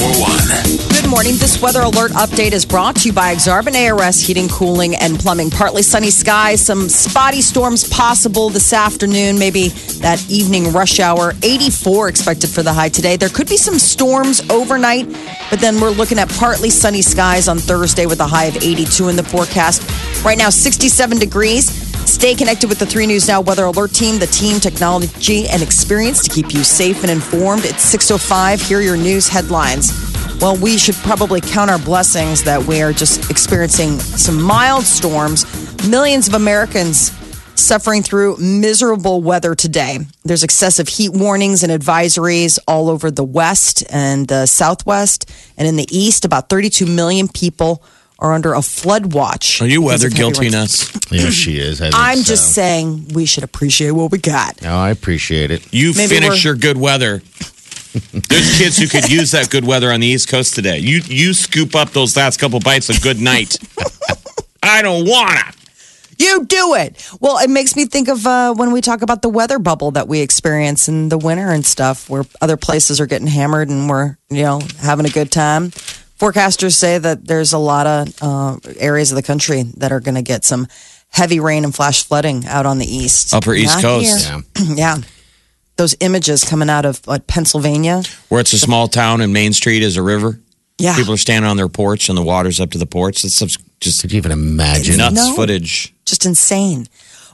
941. Good morning. This weather alert update is brought to you by Exarban ARS Heating, Cooling, and Plumbing. Partly sunny skies, some spotty storms possible this afternoon, maybe that evening rush hour. 84 expected for the high today. There could be some storms overnight, but then we're looking at partly sunny skies on Thursday with a high of 82 in the forecast. Right now, 67 degrees. Stay connected with the 3 News Now Weather Alert Team, the team, technology, and experience to keep you safe and informed. It's 6.05. Here are your news headlines. Well, we should probably count our blessings that we are just experiencing some mild storms. Millions of Americans suffering through miserable weather today. There's excessive heat warnings and advisories all over the West and the Southwest and in the East. About 32 million people are under a flood watch. Are you weather of heavy guilty, rains. nuts? Yeah, she is. I think I'm so. just saying we should appreciate what we got. No, I appreciate it. You Maybe finish we're- your good weather. There's kids who could use that good weather on the East Coast today. You you scoop up those last couple bites of good night. I don't wanna. You do it. Well, it makes me think of uh, when we talk about the weather bubble that we experience in the winter and stuff, where other places are getting hammered and we're, you know, having a good time. Forecasters say that there's a lot of uh, areas of the country that are going to get some heavy rain and flash flooding out on the east. Upper East Not Coast. here. yeah. Those images coming out of what, Pennsylvania. Where it's a small town and Main Street is a river. Yeah. People are standing on their porch and the water's up to the porch. It's just just Could you even imagine? nuts No. footage. just insane.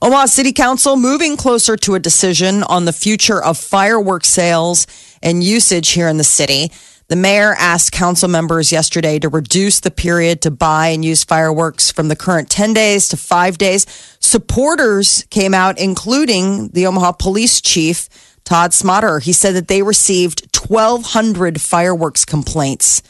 Omaha City Council moving closer to a decision on the future of fireworks sales and usage here in the city. The mayor asked council members yesterday to reduce the period to buy and use fireworks from the current 10 days to five days. Supporters came out, including the Omaha police chief, Todd Schmaderer. He said that they received 1,200 fireworks complaints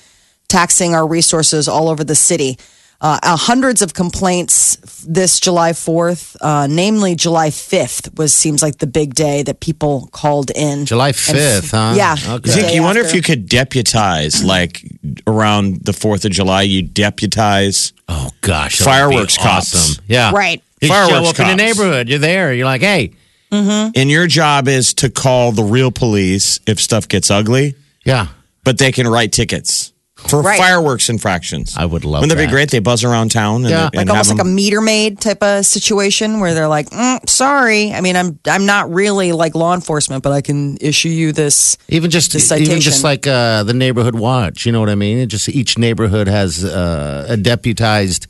taxing our resources all over the city. Uh, uh, hundreds of complaints this July 4th, uh, namely July 5th was seems like the big day that people called in. July And- 5th, huh? Yeah. Okay. Zeke, Day you wonder if you could deputize like around the Fourth of July. You deputize Oh gosh, Fireworks be cops. awesome. Yeah, Right. You Fireworks show up in the neighborhood. You're there. You're like, hey, Mm-hmm. and your job is to call the real police if stuff gets ugly. yeah, but they can write tickets for Right. fireworks infractions. I would love Wouldn't that, be great? They buzz around town and, Yeah. and like have almost like a meter maid type of situation where they're like, mm, "Sorry, I mean, I'm I'm not really like law enforcement, but I can issue you this." even just The even just like uh, the neighborhood watch. You know what I mean? It just each neighborhood has uh, a deputized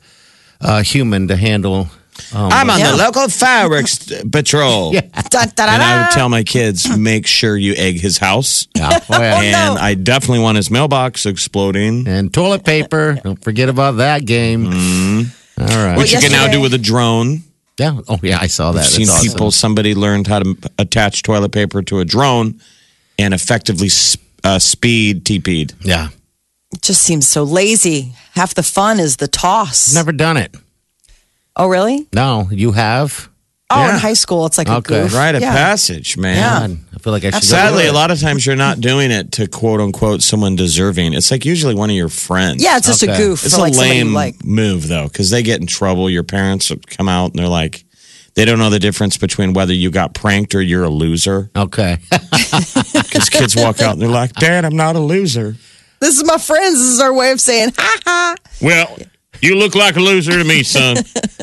uh, human to handle. Um, I'm on Yeah. the local fireworks patrol. Yeah. Da, da, da, And I da. would tell my kids, make sure you egg his house. yeah. Oh, yeah. And I definitely want his mailbox exploding. and toilet paper. Don't forget about that game. All right. Which you can now do with a drone. yeah. Oh yeah, I saw that. I've seen awesome. people, somebody learned how to attach toilet paper to a drone and effectively s- uh, speed TP'd. Yeah. It just seems so lazy. Half the fun is the toss. Never done it. Oh, really? No, you have. Oh, Yeah. in high school, it's like a Okay. goof. Rite of Yeah. passage, man. Yeah. God, I feel like I should. Sadly, go a lot of times you're not doing it to quote unquote someone deserving. It's like usually one of your friends. Yeah, it's just a Okay. goof. It's for a like somebody you lame like. move though, because they get in trouble. Your parents would come out and they're like, they don't know the difference between whether you got pranked or you're a loser. Okay. Because kids walk out and they're like, Dad, I'm not a loser. This is my friends. This is our way of saying, ha ha. Well, you look like a loser to me, son.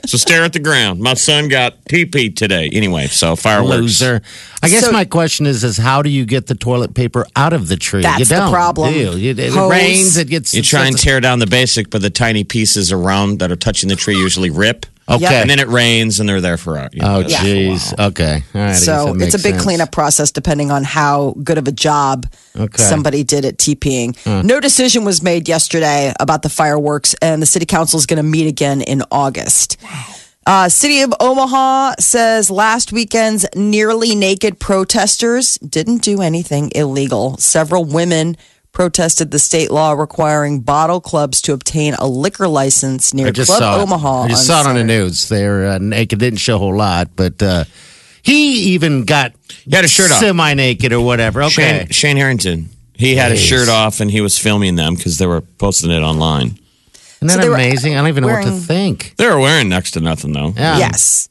so stare at the ground. My son got TP today. Anyway, so fireworks. Loser. I guess So- my question is: is how do you get the toilet paper out of the tree? That's you the don't, problem. do you? You- It, Hose. rains. It gets. You try and tear down the basic, but the tiny pieces around that are touching the tree usually rip. Okay. And then it rains and they're there for a you know, oh, jeez. while. Okay. All right. So it's a big sense. cleanup process depending on how good of a job Okay. somebody did at TPing. No decision was made yesterday about the fireworks, and the city council is going to meet again in August. Uh, City of Omaha says last weekend's nearly naked protesters didn't do anything illegal. Several women protested the state law requiring bottle clubs to obtain a liquor license near I just Club saw Omaha. it. I just saw it on the news. They're uh, naked. Didn't show a whole lot, but uh, he even got He had a shirt off. semi naked or whatever. Okay. Shane, Shane Harrington. He had his Jeez. shirt off and he was filming them because they were posting it online. Isn't that they were amazing? I don't even know what to think. They were wearing next to nothing though. Yeah. Yes.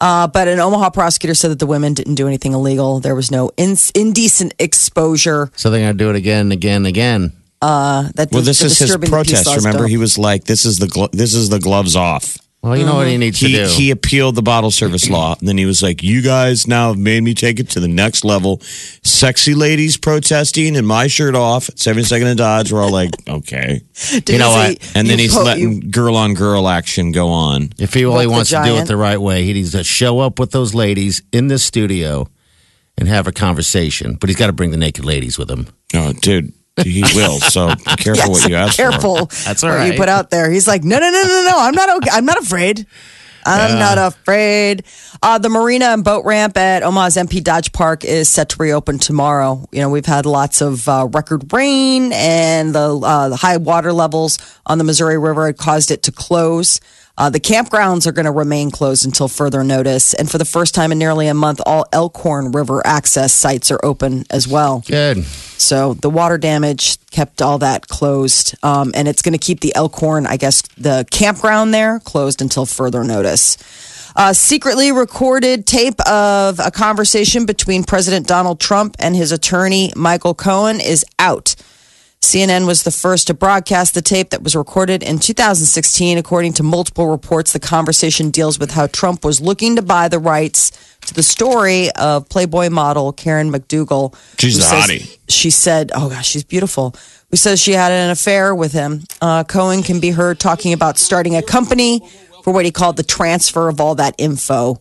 Uh, but an Omaha prosecutor said that the women didn't do anything illegal. There was no in- indecent exposure. So they're going to do it again, again, again. Uh, that Well, this is his disturbing the peace protest. Remember, don't- he was like, "This is the glo- this is the gloves off." Well, you know what he mm-hmm. needs He to do. he appealed the bottle service law, and then he was like, "You guys now have made me take it to the next level." Sexy ladies protesting and my shirt off at 72nd and Dodge. We're all like, "Okay," Did You know what? and then he's po- letting you- girl on girl action go on. if he really wants to do it the right way, he needs to show up with those ladies in the studio and have a conversation. But he's got to bring the naked ladies with him. Oh, dude, he will. So be careful what you ask for. careful. That's all what you put out there. He's like, no, no, no, no, no. I'm not. Okay. I'm not afraid. I'm not afraid. Uh, the marina and boat ramp at Omaha's NP Dodge Park is set to reopen tomorrow. You know, we've had lots of uh, record rain, and the, uh, the high water levels on the Missouri River had caused it to close. Uh, the campgrounds are going to remain closed until further notice. And for the first time in nearly a month, all Elkhorn River access sites are open as well. Good. So the water damage kept all that closed. Um, and it's going to keep the Elkhorn, I guess, the campground there closed until further notice. Uh, secretly recorded tape of a conversation between President Donald Trump and his attorney, Michael Cohen, is out. CNN was the first to broadcast the tape that was recorded in 2016. According to multiple reports, the conversation deals with how Trump was looking to buy the rights to the story of Playboy model Karen McDougal. She's a hottie. She said, Oh gosh, she's beautiful. Who says she had an affair with him. Uh, Cohen can be heard talking about starting a company for what he called the transfer of all that info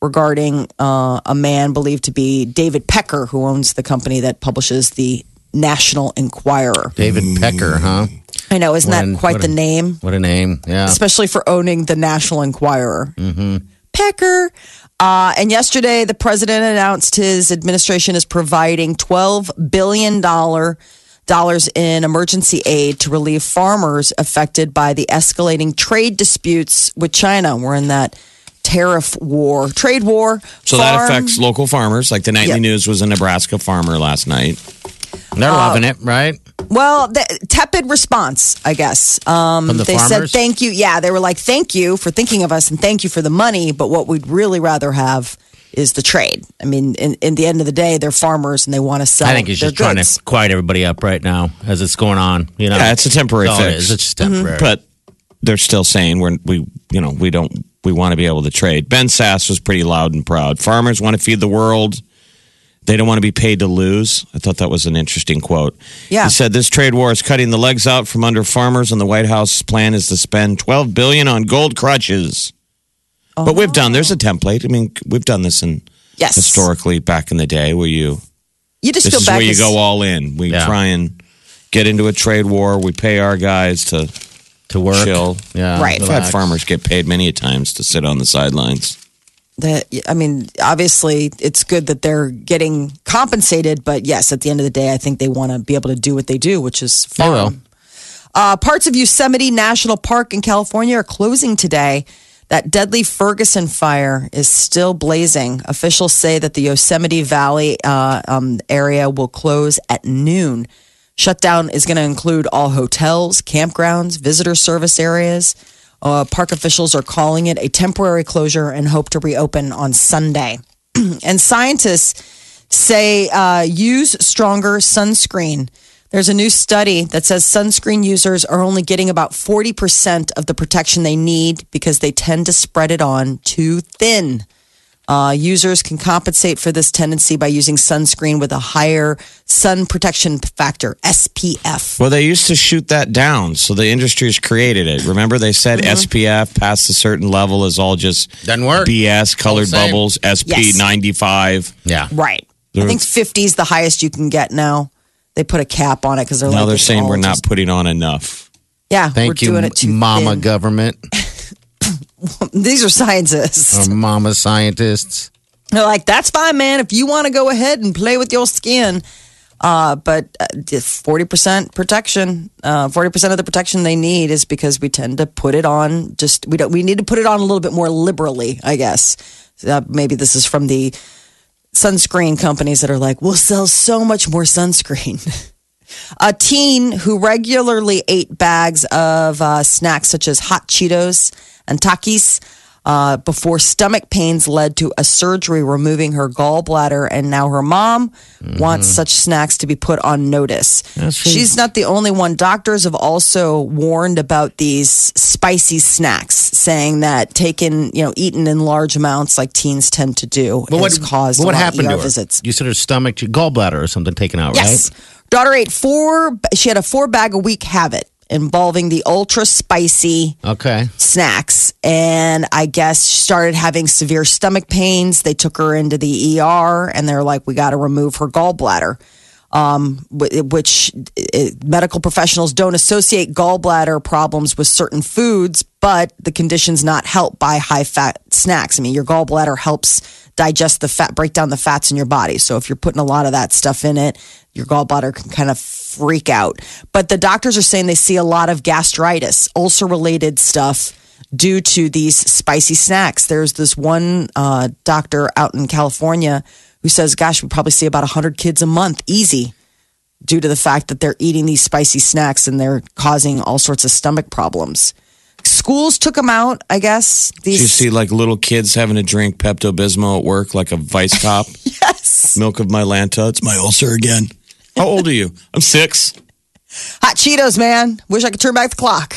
regarding uh, a man believed to be David Pecker, who owns the company that publishes the National Enquirer. David Pecker, huh? I know, isn't What an- that quite what the a- name? What a name. Yeah. Especially for owning the National Enquirer. Pecker. Uh, and yesterday, the president announced his administration is providing $12 billion in emergency aid to relieve farmers affected by the escalating trade disputes with China. We're in that tariff war, trade war. So that affects local farmers. Like the nightly Yeah. news was a Nebraska farmer last night. They're loving it, right? Well, the tepid response, I guess. Um, From the they farmers? said thank you. Yeah, they were like, thank you for thinking of us and thank you for the money. But what we'd really rather have is the trade. I mean, in, in the end of the day, they're farmers and they want to sell. I think he's their just trying goods. to quiet everybody up right now as it's going on. You know, Yeah, it's a temporary That's fix. is. It's just Mm-hmm. temporary. But they're still saying we're we you know we don't we want to be able to trade. Ben Sasse was pretty loud and proud. Farmers want to feed the world. They don't want to be paid to lose. I thought that was an interesting quote. Yeah. He said this trade war is cutting the legs out from under farmers, and the White House plan is to spend twelve billion on gold crutches. But we've done. There's a template. I mean, we've done this in Yes. historically back in the day where you You just this feel is back where you as- go all in. We Yeah. try and get into a trade war. We pay our guys to to work. chill. Yeah. Right. I've had farmers get paid many a times to sit on the sidelines. That I mean, obviously, it's good that they're getting compensated, but yes, at the end of the day, I think they want to be able to do what they do, which is will. farm. Uh, parts of Yosemite National Park in California are closing today. That deadly Ferguson fire is still blazing. Officials say that the Yosemite Valley uh, um, area will close at noon. Shutdown is going to include all hotels, campgrounds, visitor service areas. Uh, park officials are calling it a temporary closure and hope to reopen on Sunday. and scientists say uh, use stronger sunscreen. There's a new study that says sunscreen users are only getting about 40% of the protection they need because they tend to spread it on too thin. Uh, users can compensate for this tendency by using sunscreen with a higher sun protection factor, SPF. Well, they used to shoot that down, so the industry has created it. Remember, they said SPF past a certain level is all just Doesn't work. BS, colored bubbles, SP Yes. 95. Yeah. Right. I think 50 is the highest you can get now. They put a cap on it because they're Now like, they're saying we're not just- putting on enough. yeah, Thank we're you, doing it too Mama thin. government These are scientists. or Mama scientists. They're like, that's fine, man. If you want to go ahead and play with your skin, uh, but forty percent protection, forty percent of the protection they need is because we tend to put it on. Just we don't. We need to put it on a little bit more liberally, I guess. Uh, maybe this is from the sunscreen companies that are like, we'll sell so much more sunscreen. A teen who regularly ate bags of uh, snacks such as hot Cheetos and Takis uh, before stomach pains led to a surgery removing her gallbladder, and now her mom wants such snacks to be put on notice. She's not the only one. Doctors have also warned about these spicy snacks, saying that taken, you know, eaten in large amounts, like teens tend to do, But what, has caused what happened ER to her? visits. You said her stomach, gallbladder or something taken out, Yes. right? Daughter ate four, she had a four bag a week habit involving the ultra spicy Okay. snacks. And I guess she started having severe stomach pains. They took her into the ER and they're like, we got to remove her gallbladder. Um, wh- which uh, medical professionals don't associate gallbladder problems with certain foods, but the condition's not helped by high fat snacks. I mean, your gallbladder helps digest the fat, break down the fats in your body. So if you're putting a lot of that stuff in it, your gallbladder can kind of freak out. But the doctors are saying they see a lot of gastritis, ulcer related stuff due to these spicy snacks. There's this one uh, doctor out in California who says, gosh, we probably see about 100 kids a month, easy, due to the fact that they're eating these spicy snacks and they're causing all sorts of stomach problems. Schools took them out, I guess. These Did you see like little kids having to drink Pepto Bismol at work like a vice cop? yes. Milk of my Lanta. It's my ulcer again. How old are you? I'm six. Hot Cheetos, man. Wish I could turn back the clock.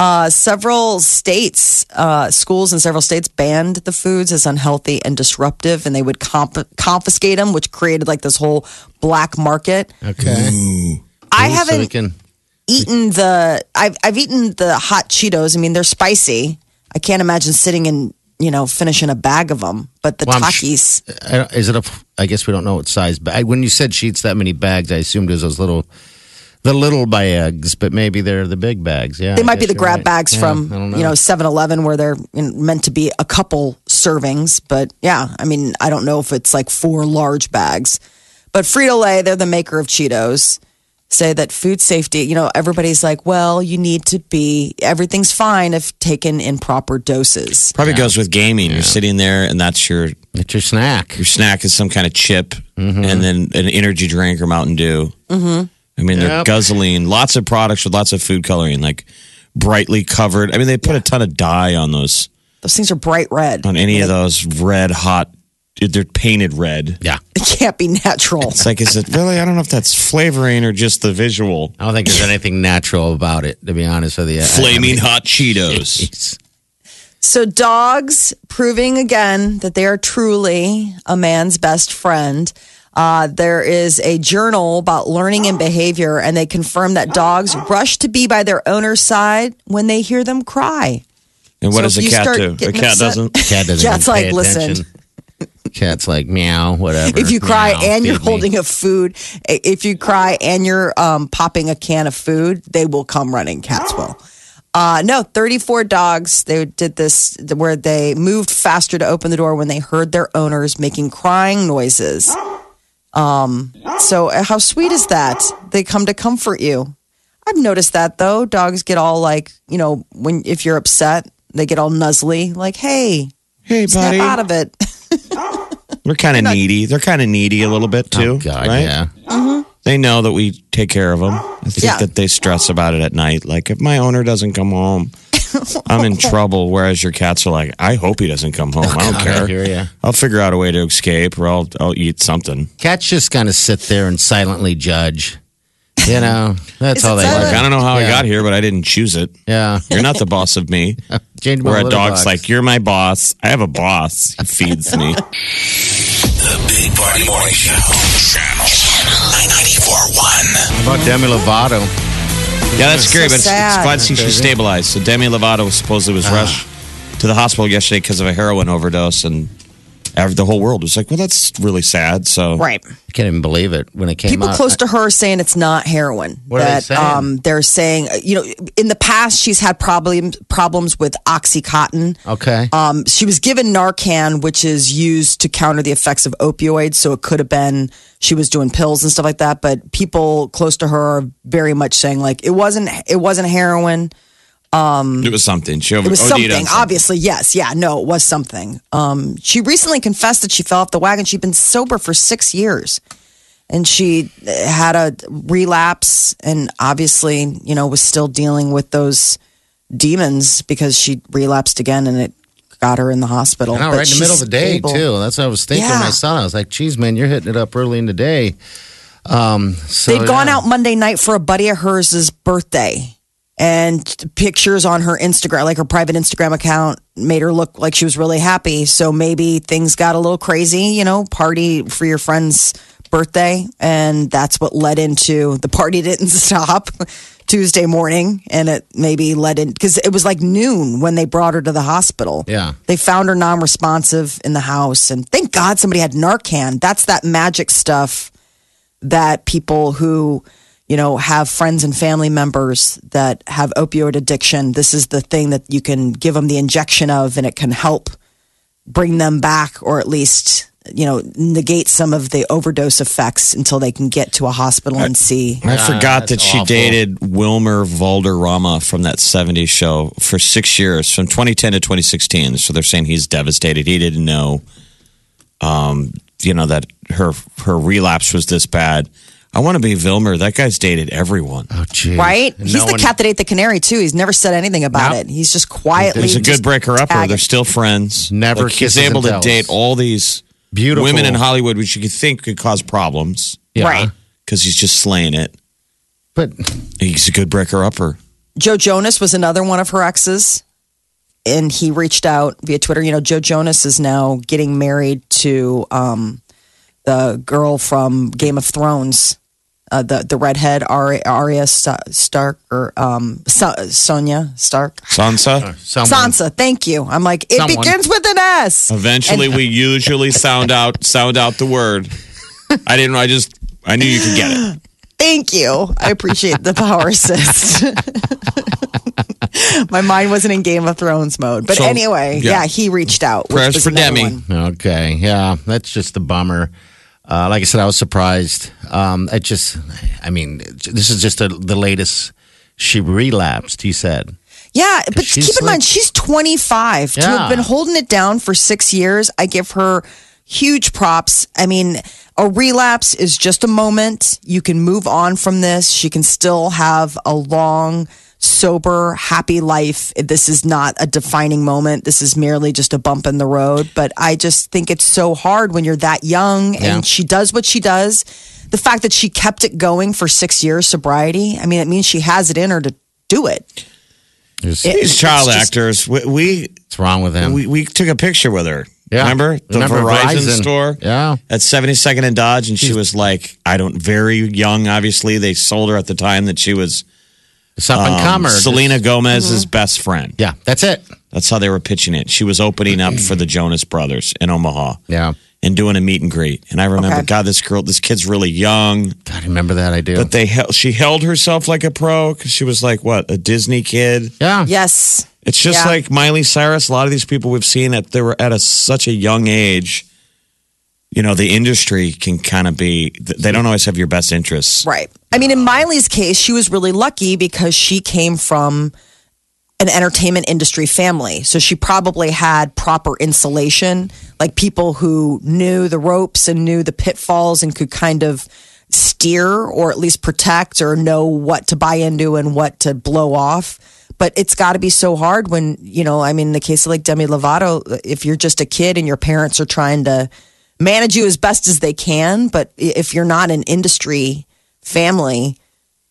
Uh, several states, uh, schools in several states banned the foods as unhealthy and disruptive, and they would comp- confiscate them, which created like this whole black market. Okay. I So haven't we can, eaten the. I've I've eaten the hot Cheetos. I mean, they're spicy. I can't imagine sitting and you know finishing a bag of them. But the Well, I'm sh- Takis, is it a, I guess we don't know what size bag. When you said sheets that many bags, I assumed it was those little, the little bags, but maybe they're the big bags. Yeah. they I might be the grab right. bags Yeah, from don't you know 7-Eleven where they're meant to be a couple servings. But yeah, I mean, I don't know if it's like four large bags. But Frito Lay, they're the maker of Cheetos. Say that food safety, you know, everybody's like, well, you need to be, everything's fine if taken in proper doses. Probably goes with gaming. You're sitting there and that's your It's your snack. your snack is some kind of chip and then an energy drink or Mountain Dew. Mm-hmm. I mean, they're Yep. guzzling lots of products with lots of food coloring, like brightly covered. I mean, they put a ton of dye on those, Those things are bright red. on any of those red hot. They're painted red. Yeah. It can't be natural. It's like, is it really? I don't know if that's flavoring or just the visual. I don't think there's anything natural about it, to be honest with you. I- I Flaming mean, hot Cheetos. it's- So, dogs proving again that they are truly a man's best friend. Uh, there is a journal about learning and behavior, and they confirm that dogs rush to be by their owner's side when they hear them cry. And what So does if a cat do? A cat upset- doesn't. Cat doesn't Cat's like, pay listen. Attention. Cat's like meow, whatever. If you cry Meow, and you're feed me. holding a food, if you cry and you're um, popping a can of food, they will come running. Cats will. Uh, no, 34 dogs. They did this where they moved faster to open the door when they heard their owners making crying noises. Um, so uh, how sweet is that? They come to comfort you. I've noticed that though. Dogs get all like, you know, when if you're upset, they get all nuzzly, like, "Hey, Hey, snap buddy. out of it." They're kind of needy. They're kind of needy a little bit too, Oh, God, right? yeah. They know that we take care of them. I think Yeah. that they stress about it at night. Like, if my owner doesn't come home, I'm in trouble. Whereas your cats are like, I hope he doesn't come home. Oh, I don't God, I care. hear ya. I'll figure out a way to escape, or I'll I'll eat something. Cats just kind of sit there and silently judge. You know, that's Is how they seven? Like, I don't know how I Yeah. got here, but I didn't choose it. Yeah. You're not the boss of me. Change my Where a little dog's box. like, you're my boss. I have a boss. He feeds me. The Big Party Morning Show. Channel 941. How about Demi Lovato? Yeah, that's scary, but it's, it's sad. glad to see she's stabilized. So Demi Lovato supposedly was ah. rushed to the hospital yesterday because of a heroin overdose, and ev- the whole world was like, "Well, that's really sad." So Right. I can't even believe it when it came People out. close to her are saying it's not heroin. What are they saying? Um, they're saying you know in the past she's had problems problems with oxycontin. Okay. Um, she was given Narcan, which is used to counter the effects of opioids. So it could have been she was doing pills and stuff like that. But people close to her are very much saying like it wasn't it wasn't heroin. It was something. She over- It was OD'd on something, obviously. Yes, yeah, no, it was something. Um, she recently confessed that she fell off the wagon. She'd been sober for six years, and she had a relapse, and obviously, you know, was still dealing with those demons because she relapsed again, and it got her in the hospital. I know, right in the middle of the day stable. too. That's what I was thinking. Yeah. My son, I was like, "Geez, man, you're hitting it up early in the day." Um, so, They'd gone yeah. out Monday night for a buddy of hers' birthday. And pictures on her Instagram, like her private Instagram account, made her look like she was really happy. So maybe things got a little crazy, you know, party for your friend's birthday. And that's what led into the party didn't stop Tuesday morning. And it maybe led in because it was like noon when they brought her to the hospital. Yeah. They found her non responsive in the house. And thank God somebody had Narcan. That's that magic stuff that people who you know have friends and family members that have opioid addiction this is the thing that you can give them the injection of and it can help bring them back or at least you know negate some of the overdose effects until they can get to a hospital and see I forgot that that's she awful. dated Wilmer Valderrama from that 70s show for six years, from 2010 to 2016. So they're saying he's devastated. He didn't know, um, you know, that her her relapse was this bad. I want to be Vilmer. That guy's dated everyone. Oh, geez. right And he's no the one- cat that ate the canary too he's never said anything about No. it he's just quietly He's a good just breaker upper. tagging. They're still friends. Never Like, he's kisses and able to tells. date all these Beautiful women in Hollywood, which you could think could cause problems Yeah. Right. because he's just slaying it. But He's a good breaker upper. Joe Jonas was another one of her exes. And he reached out via Twitter. You know, Joe Jonas is now getting married to um, the girl from Game of Thrones, uh, the the redhead Arya, Arya Stark or um, so- Sonia Stark. Sansa. someone, Sansa, thank you. I'm like, it Someone. begins with an S. Eventually, we usually sound out sound out the word. I didn't. I just. I knew you could get it. Thank you. I appreciate the power assist. My mind wasn't in Game of Thrones mode. But So, anyway, yeah. yeah. he reached out. which Prayers was for Demi. one. Okay, yeah, that's just a bummer. Uh, like I said, I was surprised. Um, it just, I mean, this is just a, the latest. She relapsed. He said, Yeah, but keep in like- mind she's 25 to have been holding it down for 6 years. I give her huge props. I mean, a relapse is just a moment. You can move on from this. She can still have a long sober, happy life. This is not a defining moment. This is merely just a bump in the road, but I just think it's so hard when you're that young and Yeah. she does what she does. The fact that she kept it going for 6 years sobriety, I mean, it means she has it in her to do it. "There's These child It's just- actors. We, we what's wrong with him?" we we took a picture with her. Yeah. Remember the Remember Verizon, Verizon. store? Yeah. At 72nd and Dodge, and she was like, I don't, very young. Obviously, they sold her at the time that she was it's up and um, comer. Selena Gomez's Mm-hmm. best friend. Yeah, that's it. That's how they were pitching it. She was opening up for the Jonas Brothers in Omaha Yeah, and doing a meet and greet. And I remember, Okay. God, this girl, this kid's really young. God, remember that? I do. But they held, she held herself like a pro because she was like what a Disney kid. yeah, Yes. It's just Yeah. like Miley Cyrus. A lot of these people we've seen that they were at a, such a young age. You know, the industry can kind of be. They don't always have your best interests. Right. I mean, in Miley's case, she was really lucky because she came from an entertainment industry family. So she probably had proper insulation, like people who knew the ropes and knew the pitfalls and could kind of steer or at least protect or know what to buy into and what to blow off. But it's got to be so hard when, you know, I mean, in the case of like Demi Lovato, if you're just a kid and your parents are trying to manage you as best as they can, but if you're not an industry family,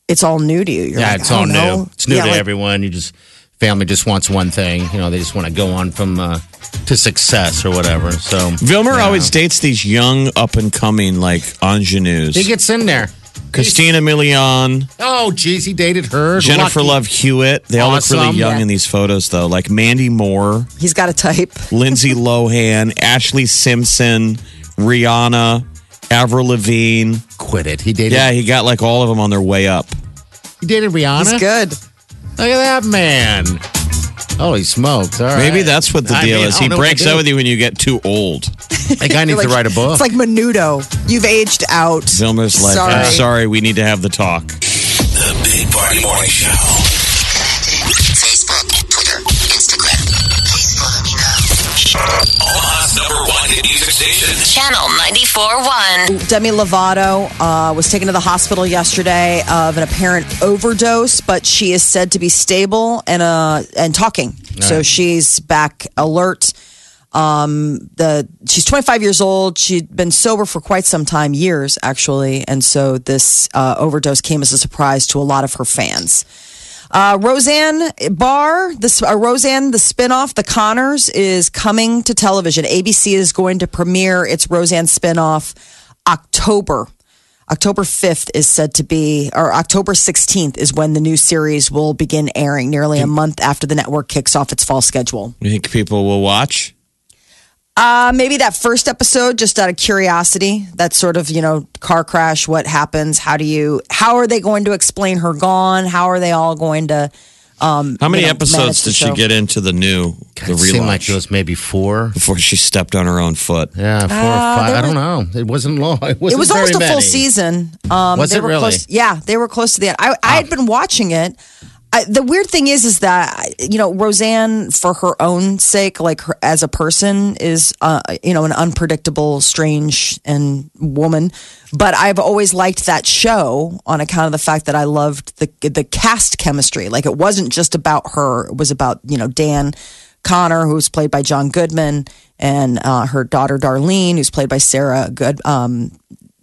it's all new to you. You're Yeah, like, it's all new. know. It's new Yeah, to like, everyone. You just family just wants one thing. You know, they just want to go on from uh, to success or whatever. So Vilmer yeah. always dates these young, up and coming like ingenues. he gets in there. Christina Milian, Oh, geez, he dated her. Jennifer Lucky. Love Hewitt. They all look really young Yeah. in these photos, though. Like Mandy Moore, He's got a type. Lindsay Lohan, Ashlee Simpson, Rihanna, Avril Lavigne. Quit it. He dated. Yeah, he got like all of them on their way up. he dated Rihanna. He's good. Look at that man. Holy smokes! All right. Maybe that's what the I deal mean, is. He don't know what breaks to up with you when you get too old. That guy needs Like- to write a book. It's like Menudo. You've aged out. Vilmer's like, Sorry. I'm sorry, we need to have the talk. The Big Party Morning Show. One hit music station. Channel 94.1. Demi Lovato uh, was taken to the hospital yesterday of an apparent overdose, but she is said to be stable and uh, and talking. So she's back alert. Um, the she's 25 years old. She'd been sober for quite some time, years actually, and so this uh, overdose came as a surprise to a lot of her fans. Uh, Roseanne Barr, this uh, Roseanne, the spinoff, The Connors, is coming to television. ABC is going to premiere its Roseanne spinoff October. October 5th is said to be, or October 16th is when the new series will begin airing, nearly a month after the network kicks off its fall schedule. You think people will watch? Uh, maybe that first episode, just out of curiosity, that sort of, you know, car crash, what happens? How do you, how are they going to explain her gone? How are they all going to, um, How many you know, episodes did she get into the new, the it seemed like it was maybe four. before she stepped on her own foot? Yeah, four or five. I don't know. It wasn't long. It, wasn't It was very almost a full season. Um, Was they it were really? Close, yeah, they were close to the end. I, I had been watching it. I, the weird thing is, is that you know Roseanne, for her own sake, like her, as a person, is uh, you know an unpredictable, strange, and woman. But I've always liked that show on account of the fact that I loved the the cast chemistry. Like it wasn't just about her; it was about you know Dan Connor, who's played by John Goodman, and uh, her daughter Darlene, who's played by Sarah Good. Um,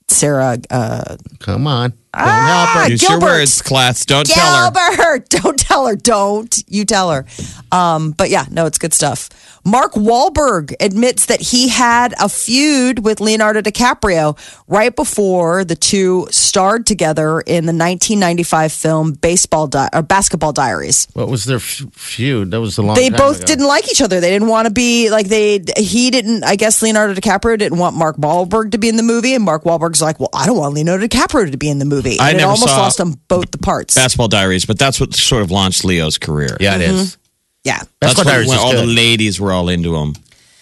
Sarah uh, Come on. Don't Ah, help her. Use your words, class. Don't tell her. Don't tell her. Don't you tell her. Um, but yeah, no, it's good stuff. Mark Wahlberg admits that he had a feud with Leonardo DiCaprio right before the two starred together in the 1995 film Baseball Di- or Basketball Diaries. What was their f- feud? That was a long They time both ago. didn't like each other. They didn't want to be like they. He didn't. I guess Leonardo DiCaprio didn't want Mark Wahlberg to be in the movie, and Mark Wahlberg's like, "Well, I don't want Leonardo DiCaprio to be in the movie." I and it never almost saw- lost them both the parts. Basketball Diaries, but that's what sort of launched Leo's career. Yeah, it mm-hmm. is. yeah. that's Basketball when, Diaries when is all the ladies were all into him.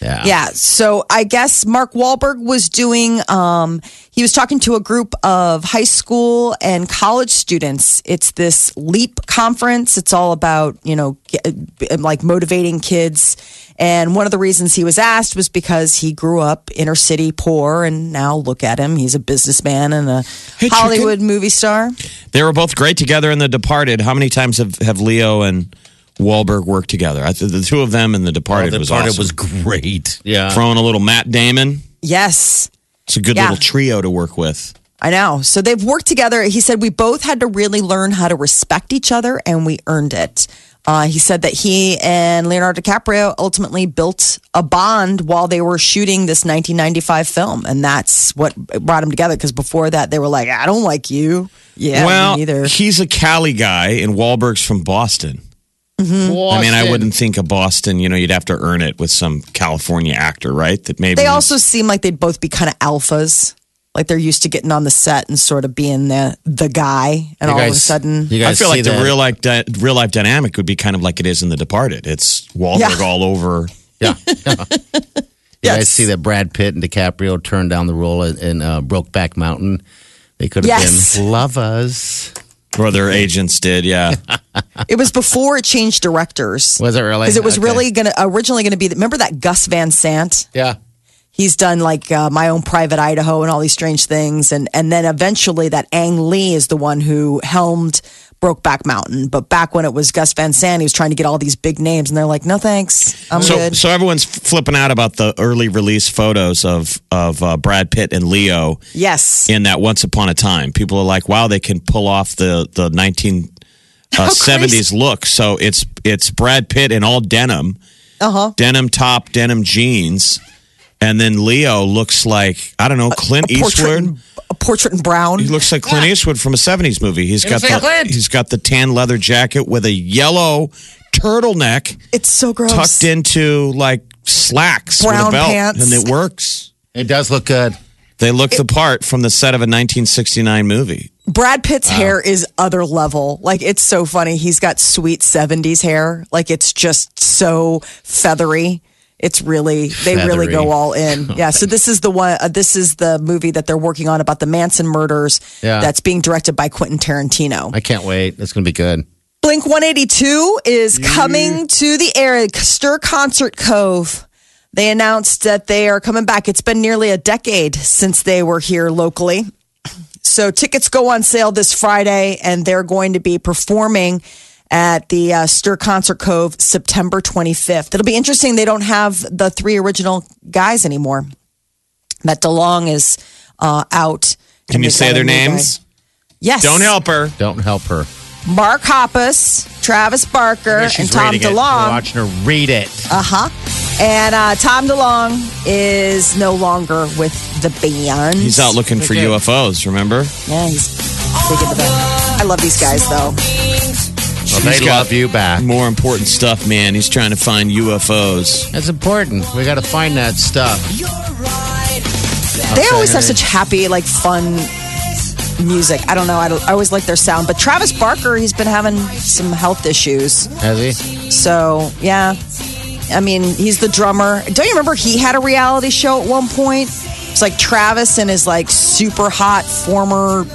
Yeah. Yeah. So I guess Mark Wahlberg was doing, um, he was talking to a group of high school and college students. It's this LEAP conference. It's all about, you know, like motivating kids. And one of the reasons he was asked was because he grew up inner city poor and now look at him. He's a businessman and a Hey, Hollywood movie star. They were both great together in The Departed. How many times have, have Leo and Wahlberg worked together? I th- the two of them and The Oh, Departed the was part awesome. was great. Yeah. Throwing a little Matt Damon. Yes. It's a good Yeah. little trio to work with. I know. So they've worked together. He said we both had to really learn how to respect each other, and we earned it. Uh, he said that he and Leonardo DiCaprio ultimately built a bond while they were shooting this 1995 film, and that's what brought them together. Because before that, they were like, "I don't like you." Yeah, well, me neither. he's a Cali guy, and Wahlberg's from Boston. I mean, I wouldn't think of Boston. You know, you'd have to earn it with some California actor, right? That maybe They also seem like they'd both be kind of alphas. Like they're used to getting on the set and sort of being the the guy, and You all of a sudden, you I feel see like the real life di- real life dynamic would be kind of like it is in The Departed. It's Wahlberg Yeah. all over. Yeah. You guys see that Brad Pitt and DiCaprio turned down the role in, in uh, Brokeback Mountain? They could have Yes. been lovers. Or their agents did, yeah. it was before it changed directors. Was it really? Because it was Okay. really going to originally going to be. Remember that Gus Van Sant? Yeah. He's done like uh, my own private Idaho and all these strange things, and and then eventually that Ang Lee is the one who helmed Brokeback Mountain. But back when it was Gus Van Sant, he was trying to get all these big names, and they're like, no thanks, I'm So, good. so everyone's flipping out about the early release photos of of uh, Brad Pitt and Leo yes. in that Once Upon a Time. People are like, "Wow, they can pull off the the nineteen How look." So it's it's Brad Pitt in all denim, Uh huh. denim top, denim jeans, and then Leo looks like I don't know Clint Portrait Eastwood. In, a portrait in brown. He looks like Clint Eastwood from a '70s movie. He's got looks the Clint. he's got the tan leather jacket with a yellow turtleneck It's so gross. tucked into like slacks with Brown a belt, pants. and it works. It does look good. They look the part from the set of a 1969 movie. Brad Pitt's hair is other level. Like it's so funny. He's got sweet 70s hair. Like it's just so feathery. It's really they really go all in. Yeah, so this is the one uh, this is the movie that they're working on about the Manson murders Yeah. that's being directed by Quentin Tarantino. I can't wait. It's going to be good. Blink 182 is coming to the area, Stir Concert Cove. They announced that they are coming back. It's been nearly a decade since they were here locally. So tickets go on sale this Friday, and they're going to be performing at the uh, Stir Concert Cove September 25th. It'll be interesting. They don't have the three original guys anymore. Matt DeLonge is uh, out. Can you say their new guy. names? Yes. Don't help her. Don't help her. Mark Hoppus, Travis Barker, She's and Tom reading it. We're DeLonge. watching her read it. Uh huh. And uh, Tom DeLonge is no longer with the band. He's out looking for Okay. UFOs, remember? Yeah, he's big into that. I love these guys though. Well, they He's got love you back. More important stuff, man. He's trying to find UFOs. That's important. We got to find that stuff. They always have such happy, like fun music. I don't know. I, don't, I always like their sound. But Travis Barker, he's been having some health issues. Has he? So yeah, I mean, he's the drummer. Don't you remember he had a reality show at one point? It's like Travis and his like super hot former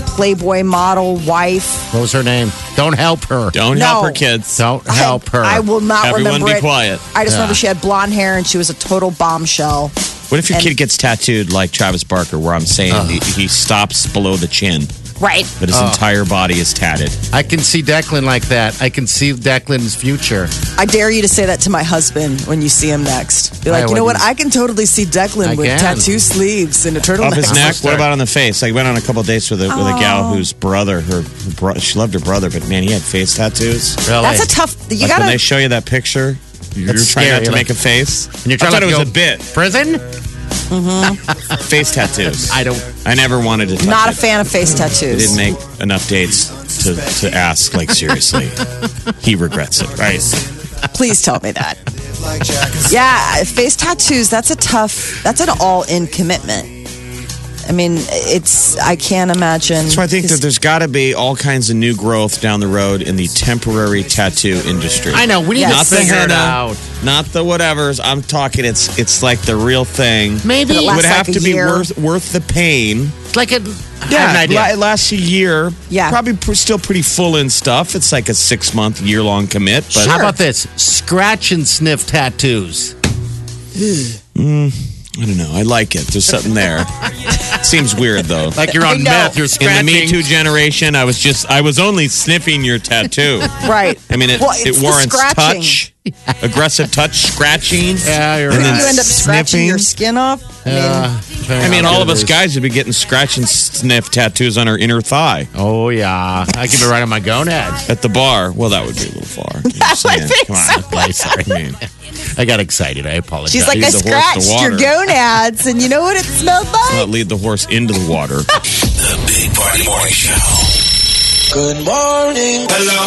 Playboy model wife. What was her name? Don't help her. Don't No. help her, kids. Don't help her. I, I will not Everyone remember be it. quiet. I just Yeah. remember she had blonde hair and she was a total bombshell. What if your And- kid gets tattooed like Travis Barker, where I'm saying he, he stops below the chin, Right. but his oh. entire body is tatted? I can see Declan like that. I can see Declan's future. I dare you to say that to my husband when you see him next. Be like, I you know what? wouldn't. I can totally see Declan I with can. tattoo sleeves and a turtleneck. Up his neck. What about on the face? I went on a couple dates with a with a gal whose brother, her, her bro- she loved her brother, but man, he had face tattoos. Really? That's a tough. You Like gotta. when they show you that picture, you're That's trying not to like- make a face. and you're I trying thought to it was go a bit. Prison? Mm-hmm. Face tattoos. I don't. I never wanted to. Touch not a it. fan of face I tattoos. didn't make enough dates to, to ask like seriously. he regrets it, right? Please tell me that. Yeah, face tattoos, that's a tough, that's an all in commitment. I mean, it's, I can't imagine. So I think that there's got to be all kinds of new growth down the road in the temporary tattoo industry. I know. We need Yes. to Not the figure it henna, out. not the whatevers. I'm talking. It's it's like the real thing. Maybe it it would have like to be year. worth worth the pain. It's like a. I have an idea. it lasts a year. Yeah. probably pr- still pretty full in stuff. It's like a six month, year long commit. But How about this? Scratch and sniff tattoos. Hmm. I don't know. I like it. There's something there. Seems weird though. Like you're on know. meth. You're scratching. in the. Me Too generation, I was just I was only sniffing your tattoo. right. I mean, it, Well, it the warrants touch, aggressive touch, scratching. Yeah, you're And right. then You end up scratching sniffing. your skin off. I mean, Uh, I mean, all of us guys would be getting scratch and sniff tattoos on our inner thigh Oh yeah, I can be right on my gonads. at the bar. Well, that would be a little far. I'm just would saying. be Come on. I mean, I got excited. I apologize. she's like, I Lead the horse to scratched your water. gonads, and you know what it smelled like? not lead the horse into the water. The Big Party Morning Show. Good morning. Hello.